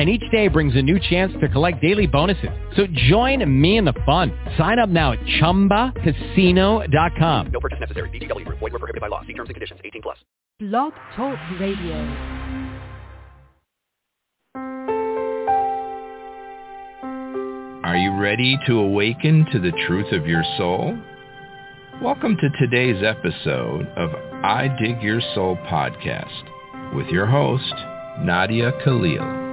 and each day brings a new chance to collect daily bonuses. So join me in the fun. Sign up now at ChumbaCasino.com. No purchase necessary. VGW. Void were prohibited by law. See terms and conditions. 18 plus. Blog Talk Radio. Are you ready to awaken to the truth of your soul? Welcome to today's episode of I Dig Your Soul podcast with your host, Nadia Khalil.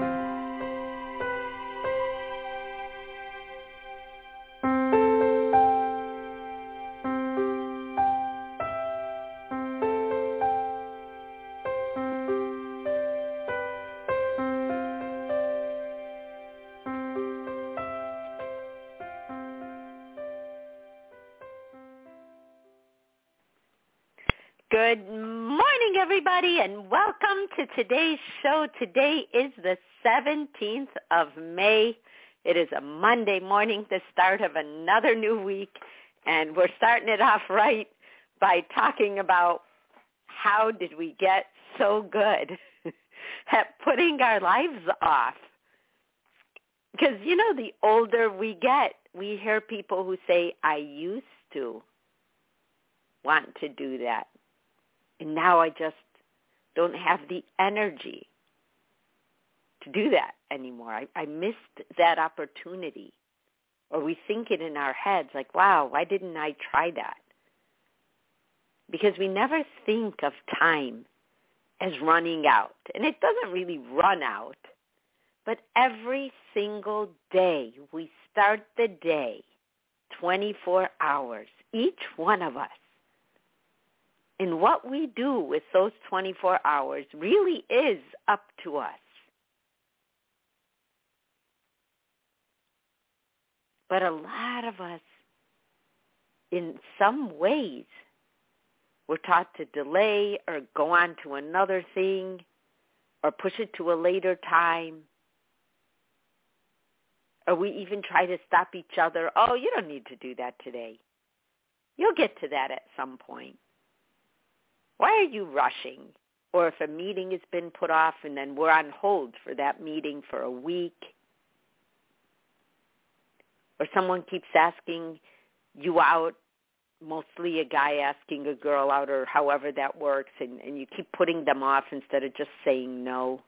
Good morning, everybody, and welcome to today's show. Today is the 17th of May. It is a Monday morning, the start of another new week, and we're starting it off right by talking about how did we get so good at putting our lives off. Because, you know, the older we get, we hear people who say, I used to want to do that and now I just don't have the energy to do that anymore. I, I missed that opportunity. Or we think it in our heads like, wow, why didn't I try that? Because we never think of time as running out. And it doesn't really run out. But every single day, we start the day 24 hours, each one of us and what we do with those 24 hours really is up to us. But a lot of us, in some ways, we're taught to delay or go on to another thing or push it to a later time. Or we even try to stop each other. Oh, you don't need to do that today. You'll get to that at some point. Why are you rushing? Or if a meeting has been put off and then we're on hold for that meeting for a week, or someone keeps asking you out, mostly a guy asking a girl out or however that works, and, and you keep putting them off instead of just saying no.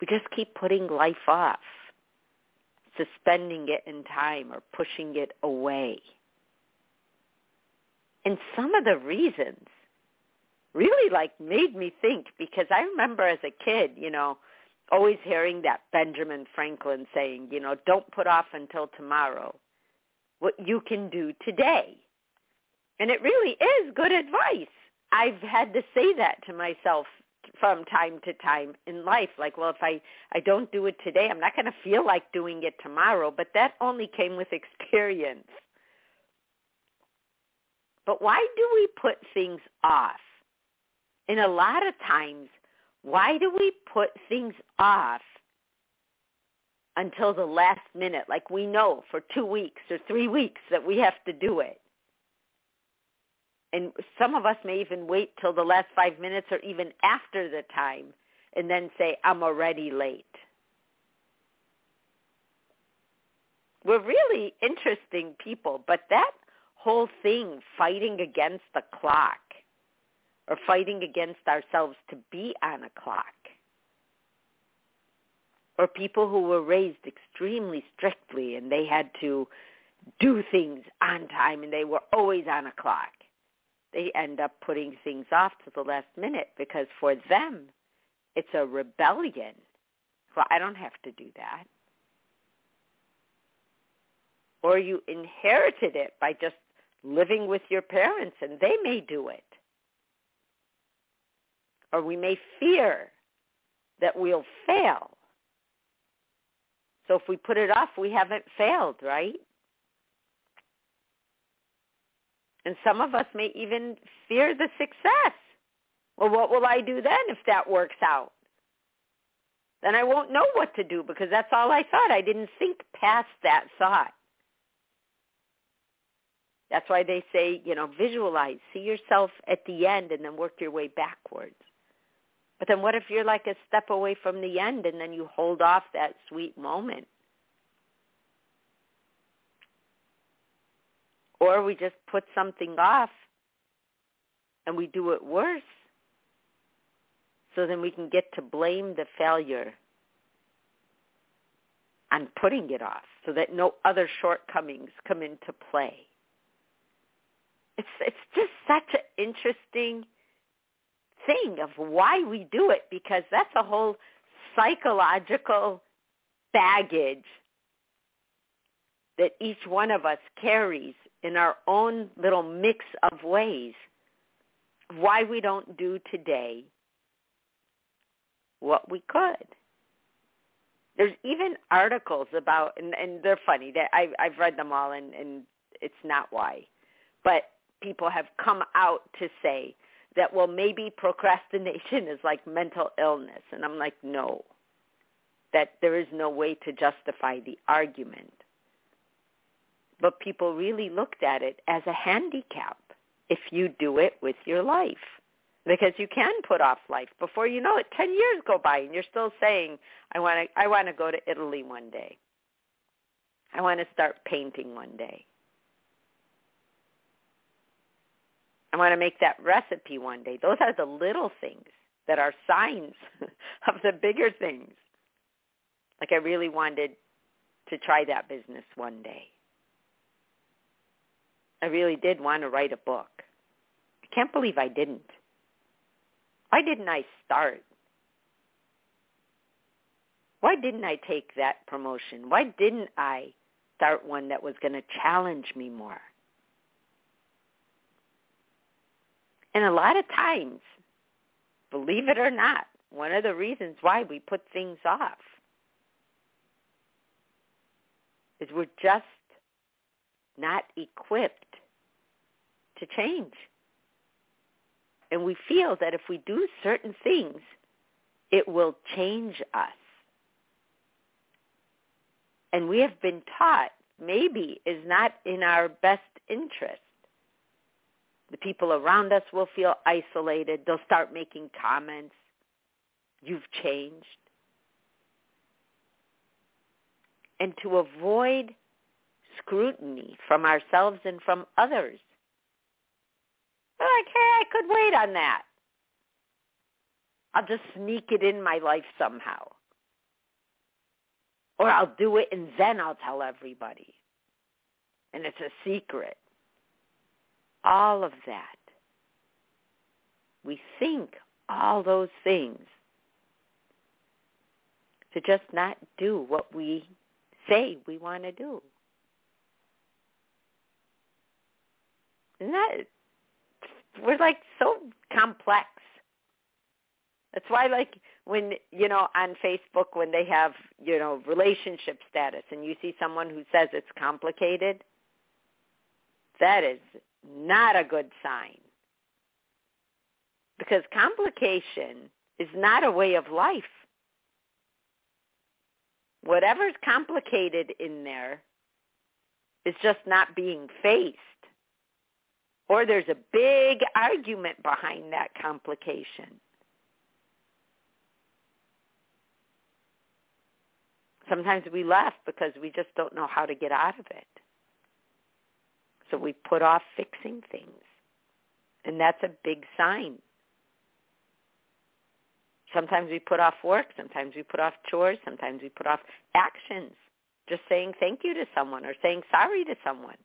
We just keep putting life off, suspending it in time or pushing it away. And some of the reasons really like made me think because I remember as a kid, you know, always hearing that Benjamin Franklin saying, you know, don't put off until tomorrow what you can do today. And it really is good advice. I've had to say that to myself from time to time in life like well if i i don't do it today i'm not going to feel like doing it tomorrow but that only came with experience but why do we put things off? And a lot of times, why do we put things off until the last minute? Like we know for two weeks or three weeks that we have to do it. And some of us may even wait till the last five minutes or even after the time and then say, I'm already late. We're really interesting people, but that whole thing fighting against the clock or fighting against ourselves to be on a clock or people who were raised extremely strictly and they had to do things on time and they were always on a clock. They end up putting things off to the last minute because for them it's a rebellion. Well, I don't have to do that. Or you inherited it by just living with your parents and they may do it. Or we may fear that we'll fail. So if we put it off, we haven't failed, right? And some of us may even fear the success. Well, what will I do then if that works out? Then I won't know what to do because that's all I thought. I didn't think past that thought. That's why they say, you know, visualize, see yourself at the end and then work your way backwards. But then what if you're like a step away from the end and then you hold off that sweet moment? Or we just put something off and we do it worse. So then we can get to blame the failure on putting it off so that no other shortcomings come into play it's it's just such an interesting thing of why we do it because that's a whole psychological baggage that each one of us carries in our own little mix of ways why we don't do today what we could. There's even articles about, and, and they're funny. That I've I've read them all, and and it's not why, but people have come out to say that well maybe procrastination is like mental illness. And I'm like no that there is no way to justify the argument. But people really looked at it as a handicap if you do it with your life. Because you can put off life. Before you know it 10 years go by and you're still saying I want to I want to go to Italy one day. I want to start painting one day I want to make that recipe one day. Those are the little things that are signs of the bigger things. Like I really wanted to try that business one day. I really did want to write a book. I can't believe I didn't. Why didn't I start? Why didn't I take that promotion? Why didn't I start one that was going to challenge me more? And a lot of times, believe it or not, one of the reasons why we put things off is we're just not equipped to change. And we feel that if we do certain things, it will change us. And we have been taught maybe is not in our best interest. The people around us will feel isolated. They'll start making comments. You've changed. And to avoid scrutiny from ourselves and from others. They're like, hey, I could wait on that. I'll just sneak it in my life somehow. Or I'll do it and then I'll tell everybody. And it's a secret all of that. We think all those things to just not do what we say we want to do. Isn't that, we're like so complex. That's why like when, you know, on Facebook when they have, you know, relationship status and you see someone who says it's complicated, that is not a good sign. Because complication is not a way of life. Whatever's complicated in there is just not being faced. Or there's a big argument behind that complication. Sometimes we laugh because we just don't know how to get out of it. So we put off fixing things. And that's a big sign. Sometimes we put off work. Sometimes we put off chores. Sometimes we put off actions. Just saying thank you to someone or saying sorry to someone.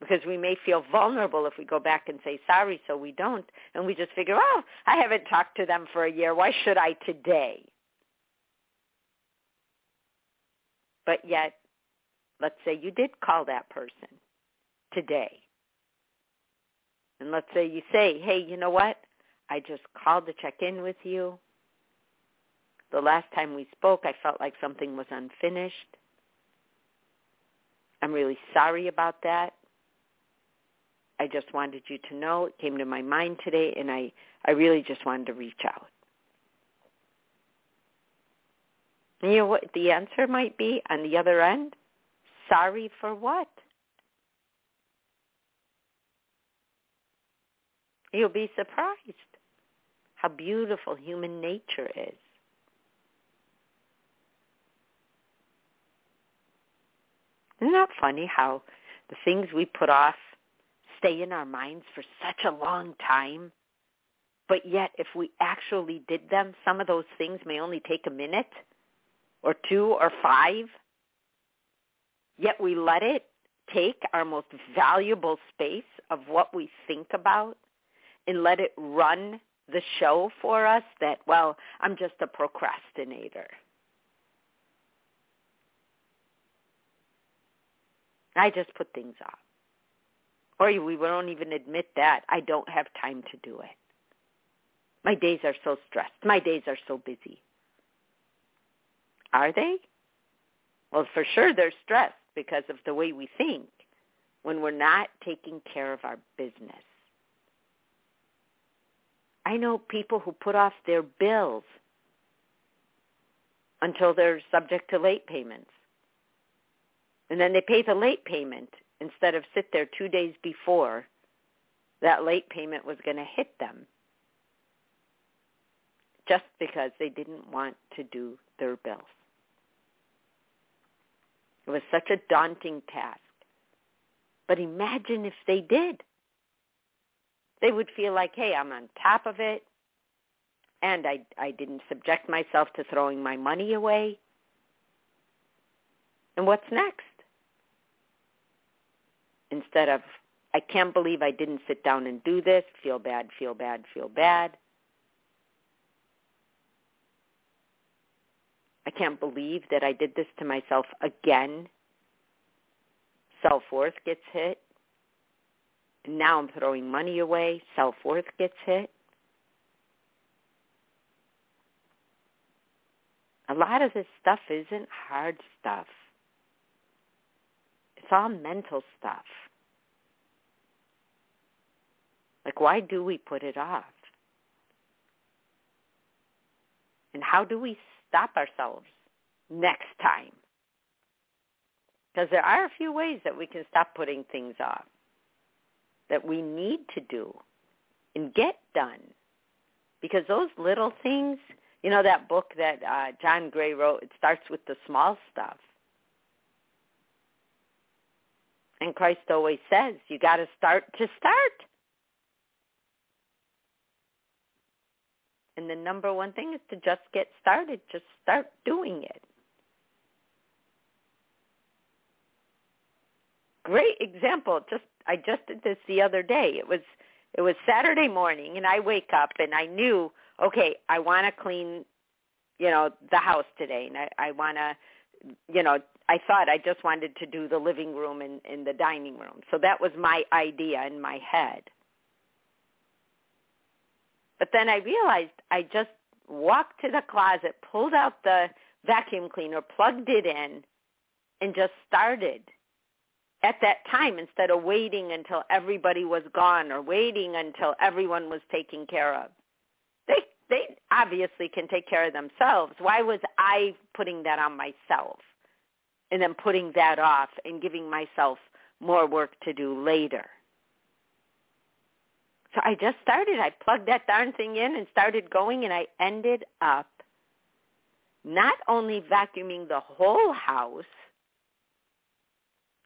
Because we may feel vulnerable if we go back and say sorry, so we don't. And we just figure, oh, I haven't talked to them for a year. Why should I today? But yet let's say you did call that person today. And let's say you say, hey, you know what? I just called to check in with you. The last time we spoke, I felt like something was unfinished. I'm really sorry about that. I just wanted you to know. It came to my mind today, and I, I really just wanted to reach out. And you know what the answer might be on the other end? Sorry for what? You'll be surprised how beautiful human nature is. Isn't that funny how the things we put off stay in our minds for such a long time? But yet, if we actually did them, some of those things may only take a minute or two or five. Yet we let it take our most valuable space of what we think about and let it run the show for us that, well, I'm just a procrastinator. I just put things off. Or we won't even admit that. I don't have time to do it. My days are so stressed. My days are so busy. Are they? Well, for sure they're stressed because of the way we think when we're not taking care of our business. I know people who put off their bills until they're subject to late payments. And then they pay the late payment instead of sit there two days before that late payment was going to hit them just because they didn't want to do their bills. It was such a daunting task. But imagine if they did. They would feel like, hey, I'm on top of it, and I, I didn't subject myself to throwing my money away. And what's next? instead of I can't believe I didn't sit down and do this, feel bad, feel bad, feel bad. I can't believe that I did this to myself again. Self-worth gets hit. And now I'm throwing money away. Self-worth gets hit. A lot of this stuff isn't hard stuff. It's all mental stuff. Like, why do we put it off? And how do we stop ourselves next time? Because there are a few ways that we can stop putting things off that we need to do and get done. Because those little things, you know that book that uh, John Gray wrote, it starts with the small stuff. And Christ always says, you got to start to start. And the number one thing is to just get started. Just start doing it. Great example. Just I just did this the other day. It was it was Saturday morning and I wake up and I knew, okay, I want to clean, you know, the house today and I, I want to you know, I thought I just wanted to do the living room and, and the dining room. So that was my idea in my head. But then I realized I just walked to the closet, pulled out the vacuum cleaner, plugged it in, and just started at that time instead of waiting until everybody was gone or waiting until everyone was taken care of. They they obviously can take care of themselves. Why was I putting that on myself and then putting that off and giving myself more work to do later? So I just started. I plugged that darn thing in and started going, and I ended up not only vacuuming the whole house,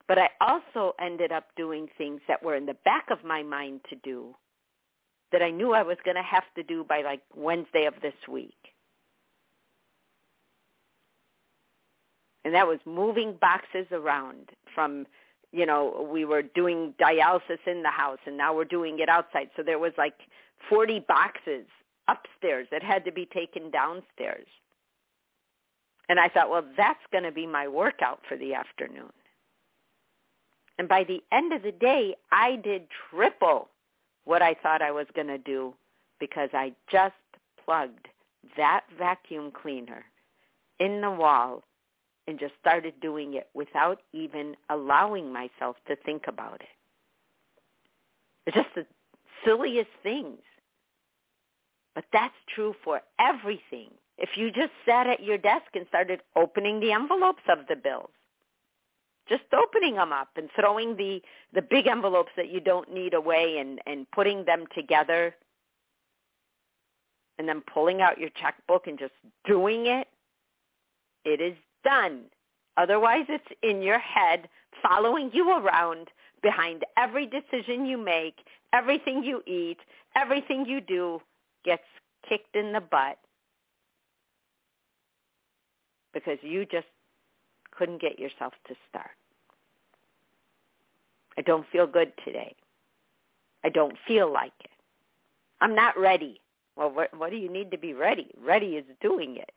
but I also ended up doing things that were in the back of my mind to do that I knew I was going to have to do by like Wednesday of this week. And that was moving boxes around from you know, we were doing dialysis in the house and now we're doing it outside. So there was like 40 boxes upstairs that had to be taken downstairs. And I thought, well, that's going to be my workout for the afternoon. And by the end of the day, I did triple what I thought I was going to do because I just plugged that vacuum cleaner in the wall and just started doing it without even allowing myself to think about it. It's just the silliest things. But that's true for everything. If you just sat at your desk and started opening the envelopes of the bills, just opening them up and throwing the, the big envelopes that you don't need away and, and putting them together and then pulling out your checkbook and just doing it, it is done. Otherwise, it's in your head following you around behind every decision you make, everything you eat, everything you do gets kicked in the butt because you just couldn't get yourself to start. I don't feel good today. I don't feel like it. I'm not ready. Well, what, what do you need to be ready? Ready is doing it.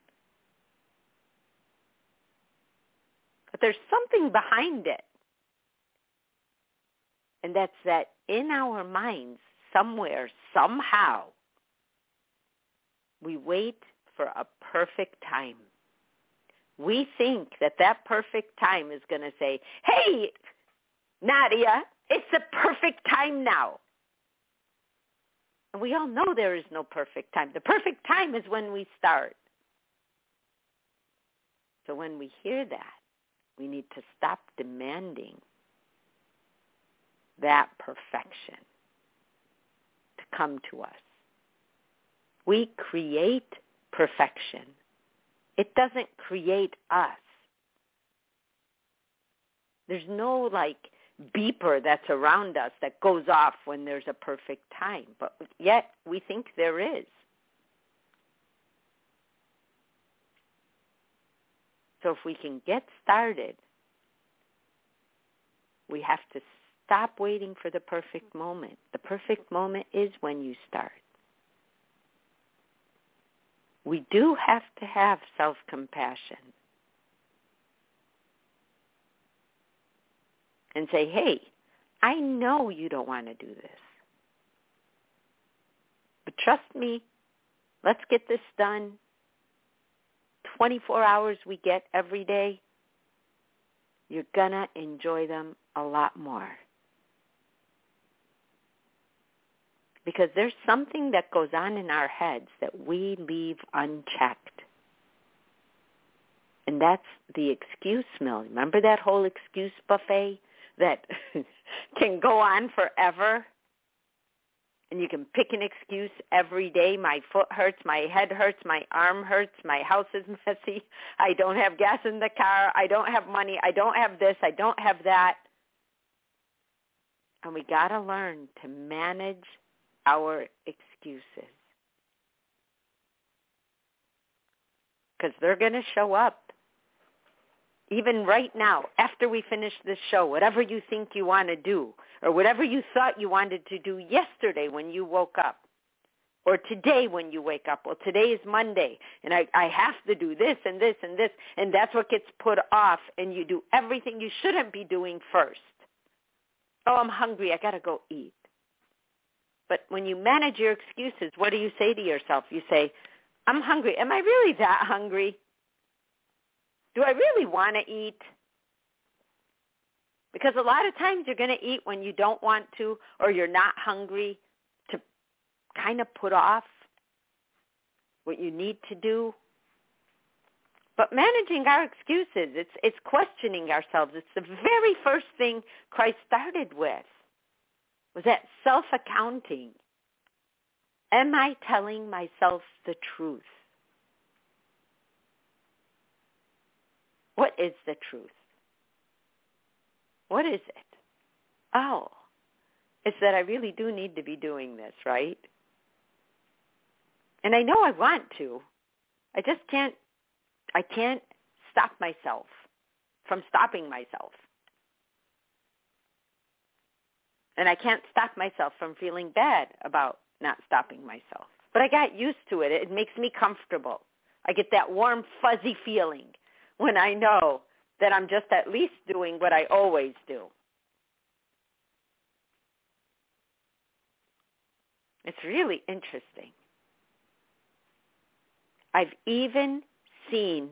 But there's something behind it. And that's that in our minds, somewhere, somehow, we wait for a perfect time. We think that that perfect time is going to say, hey, Nadia, it's the perfect time now. And we all know there is no perfect time. The perfect time is when we start. So when we hear that, we need to stop demanding that perfection to come to us. We create perfection. It doesn't create us. There's no like beeper that's around us that goes off when there's a perfect time, but yet we think there is. So if we can get started, we have to stop waiting for the perfect moment. The perfect moment is when you start. We do have to have self-compassion and say, hey, I know you don't want to do this. But trust me, let's get this done. 24 hours we get every day, you're going to enjoy them a lot more. Because there's something that goes on in our heads that we leave unchecked. And that's the excuse mill. Remember that whole excuse buffet that can go on forever? And you can pick an excuse every day. My foot hurts, my head hurts, my arm hurts, my house is messy, I don't have gas in the car, I don't have money, I don't have this, I don't have that. And we got to learn to manage our excuses. Because they're going to show up even right now, after we finish this show, whatever you think you want to do, or whatever you thought you wanted to do yesterday when you woke up, or today when you wake up, well, today is Monday, and I, I have to do this and this and this, and that's what gets put off, and you do everything you shouldn't be doing first. Oh, I'm hungry. I got to go eat. But when you manage your excuses, what do you say to yourself? You say, I'm hungry. Am I really that hungry? Do I really want to eat? Because a lot of times you're going to eat when you don't want to or you're not hungry to kind of put off what you need to do. But managing our excuses, it's, it's questioning ourselves. It's the very first thing Christ started with, was that self-accounting. Am I telling myself the truth? What is the truth? What is it? Oh, it's that I really do need to be doing this, right? And I know I want to. I just can't I can't stop myself from stopping myself. And I can't stop myself from feeling bad about not stopping myself. But I got used to it. It makes me comfortable. I get that warm, fuzzy feeling when I know that I'm just at least doing what I always do. It's really interesting. I've even seen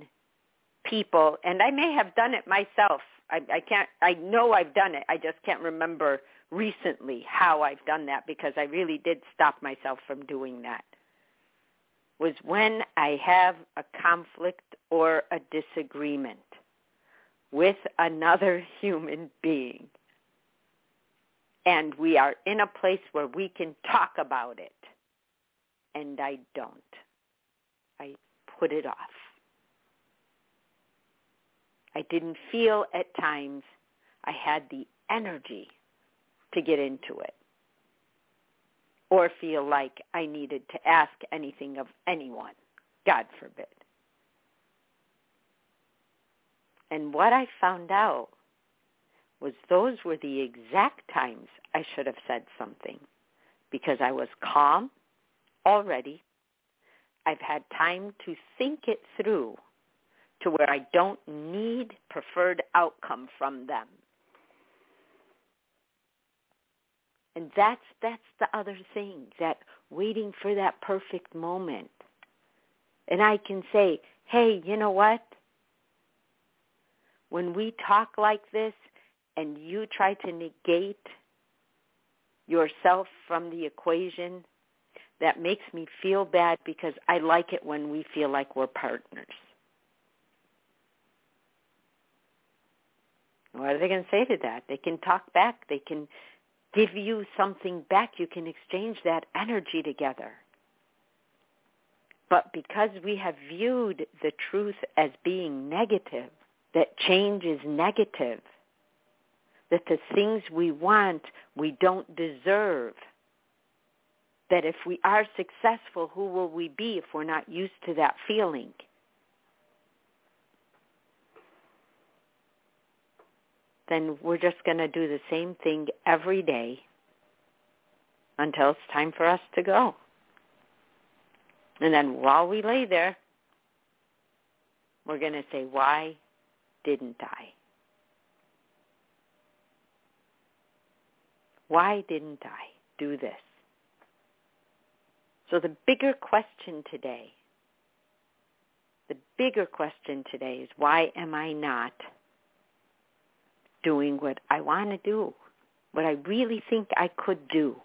people, and I may have done it myself. I, I can't. I know I've done it. I just can't remember recently how I've done that because I really did stop myself from doing that was when I have a conflict or a disagreement with another human being and we are in a place where we can talk about it and I don't. I put it off. I didn't feel at times I had the energy to get into it or feel like I needed to ask anything of anyone. God forbid. And what I found out was those were the exact times I should have said something because I was calm already. I've had time to think it through to where I don't need preferred outcome from them. And that's that's the other thing, that waiting for that perfect moment. And I can say, "Hey, you know what? When we talk like this and you try to negate yourself from the equation, that makes me feel bad because I like it when we feel like we're partners. What are they going to say to that? They can talk back. They can give you something back. You can exchange that energy together. But because we have viewed the truth as being negative, that change is negative, that the things we want we don't deserve, that if we are successful, who will we be if we're not used to that feeling? Then we're just going to do the same thing every day until it's time for us to go. And then while we lay there, we're going to say, why didn't I? Why didn't I do this? So the bigger question today, the bigger question today is why am I not doing what I want to do, what I really think I could do.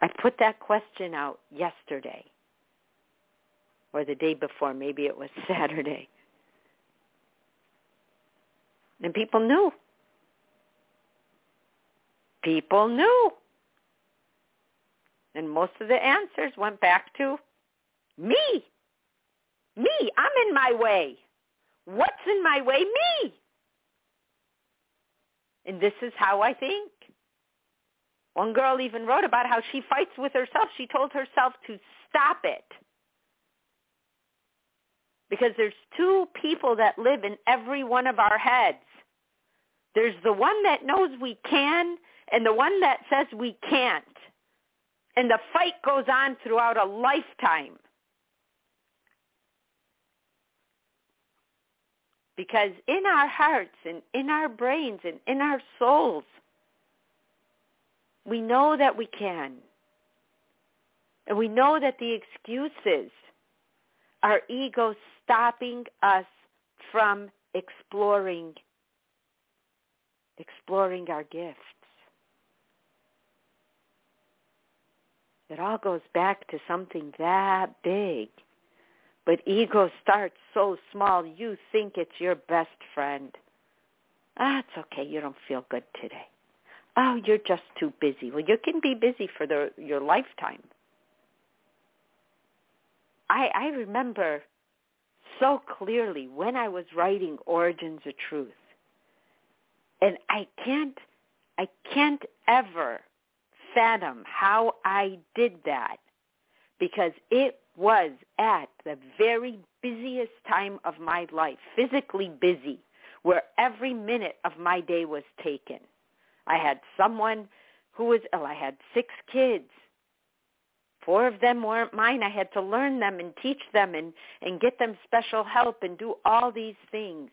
I put that question out yesterday or the day before. Maybe it was Saturday. And people knew. People knew. And most of the answers went back to me. Me. I'm in my way. What's in my way? Me. And this is how I think. One girl even wrote about how she fights with herself. She told herself to stop it. Because there's two people that live in every one of our heads. There's the one that knows we can and the one that says we can't. And the fight goes on throughout a lifetime. Because in our hearts and in our brains and in our souls, we know that we can. And we know that the excuses are ego stopping us from exploring exploring our gifts. It all goes back to something that big but ego starts so small, you think it's your best friend. Ah, it's okay. You don't feel good today. Oh, you're just too busy. Well, you can be busy for the, your lifetime. I, I remember so clearly when I was writing Origins of Truth. And I can't, I can't ever fathom how I did that because it was at the very busiest time of my life, physically busy, where every minute of my day was taken. I had someone who was ill. I had six kids. Four of them weren't mine. I had to learn them and teach them and, and get them special help and do all these things.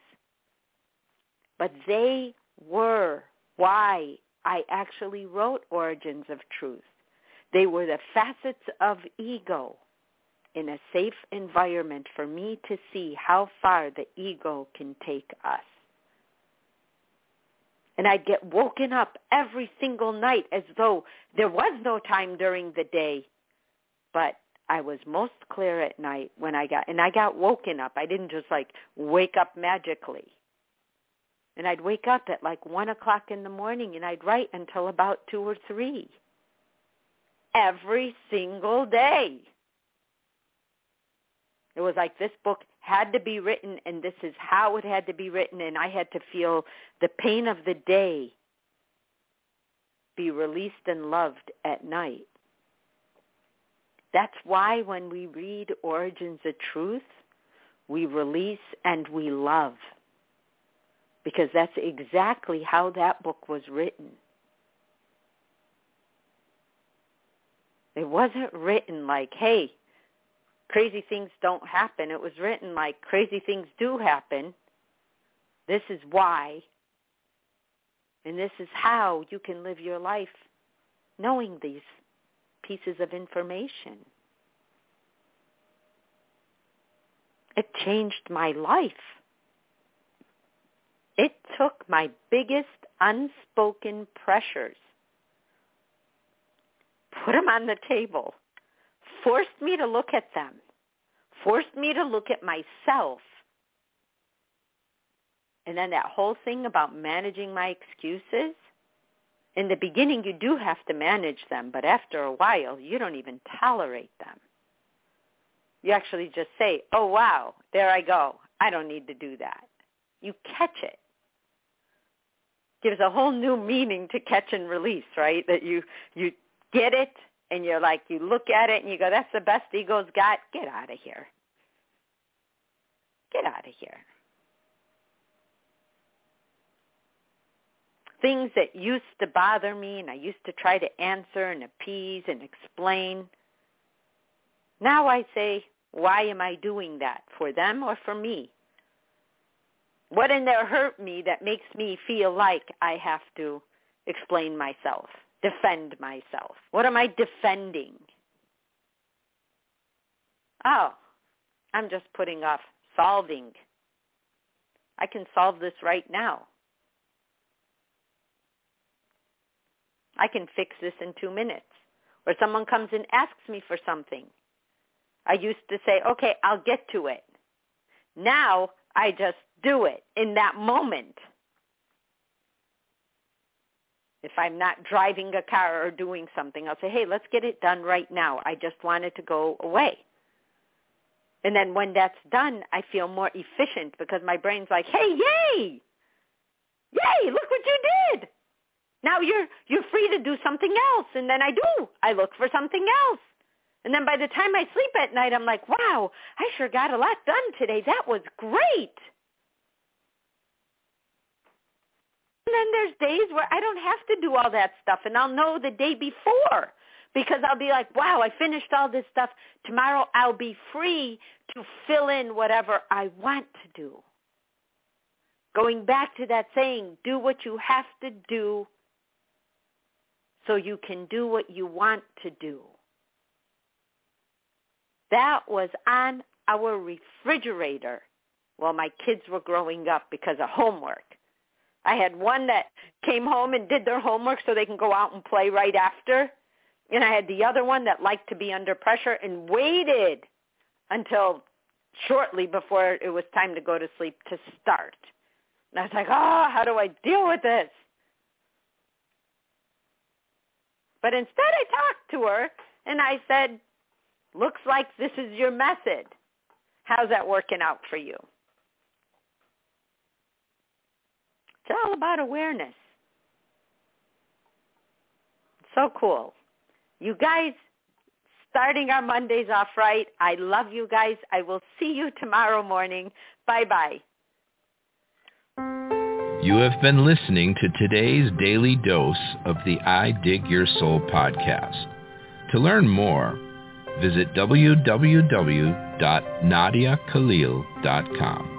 But they were why I actually wrote Origins of Truth. They were the facets of ego in a safe environment for me to see how far the ego can take us. And I'd get woken up every single night as though there was no time during the day. But I was most clear at night when I got, and I got woken up. I didn't just like wake up magically. And I'd wake up at like one o'clock in the morning and I'd write until about two or three. Every single day. It was like this book had to be written and this is how it had to be written and I had to feel the pain of the day be released and loved at night. That's why when we read Origins of Truth, we release and we love. Because that's exactly how that book was written. It wasn't written like, hey, crazy things don't happen. It was written like crazy things do happen. This is why. And this is how you can live your life knowing these pieces of information. It changed my life. It took my biggest unspoken pressures, put them on the table, forced me to look at them, forced me to look at myself. And then that whole thing about managing my excuses, in the beginning you do have to manage them, but after a while you don't even tolerate them. You actually just say, oh wow, there I go. I don't need to do that. You catch it. Gives a whole new meaning to catch and release, right? That you, you get it and you're like, you look at it and you go, that's the best ego's got. Get out of here. Get out of here. Things that used to bother me and I used to try to answer and appease and explain. Now I say, why am I doing that? For them or for me? What in there hurt me that makes me feel like I have to explain myself? Defend myself? What am I defending? Oh, I'm just putting off solving. I can solve this right now. I can fix this in two minutes. Or someone comes and asks me for something. I used to say, okay, I'll get to it. Now I just do it in that moment if I'm not driving a car or doing something, I'll say, hey, let's get it done right now. I just want it to go away. And then when that's done, I feel more efficient because my brain's like, hey, yay! Yay, look what you did! Now you're, you're free to do something else. And then I do. I look for something else. And then by the time I sleep at night, I'm like, wow, I sure got a lot done today. That was great. And then there's days where I don't have to do all that stuff and I'll know the day before because I'll be like, wow, I finished all this stuff. Tomorrow I'll be free to fill in whatever I want to do. Going back to that saying, do what you have to do so you can do what you want to do. That was on our refrigerator while my kids were growing up because of homework. I had one that came home and did their homework so they can go out and play right after. And I had the other one that liked to be under pressure and waited until shortly before it was time to go to sleep to start. And I was like, oh, how do I deal with this? But instead I talked to her and I said, looks like this is your method. How's that working out for you? It's all about awareness. So cool. You guys, starting our Mondays off right. I love you guys. I will see you tomorrow morning. Bye-bye. You have been listening to today's daily dose of the I Dig Your Soul podcast. To learn more, visit www.nadiakhalil.com.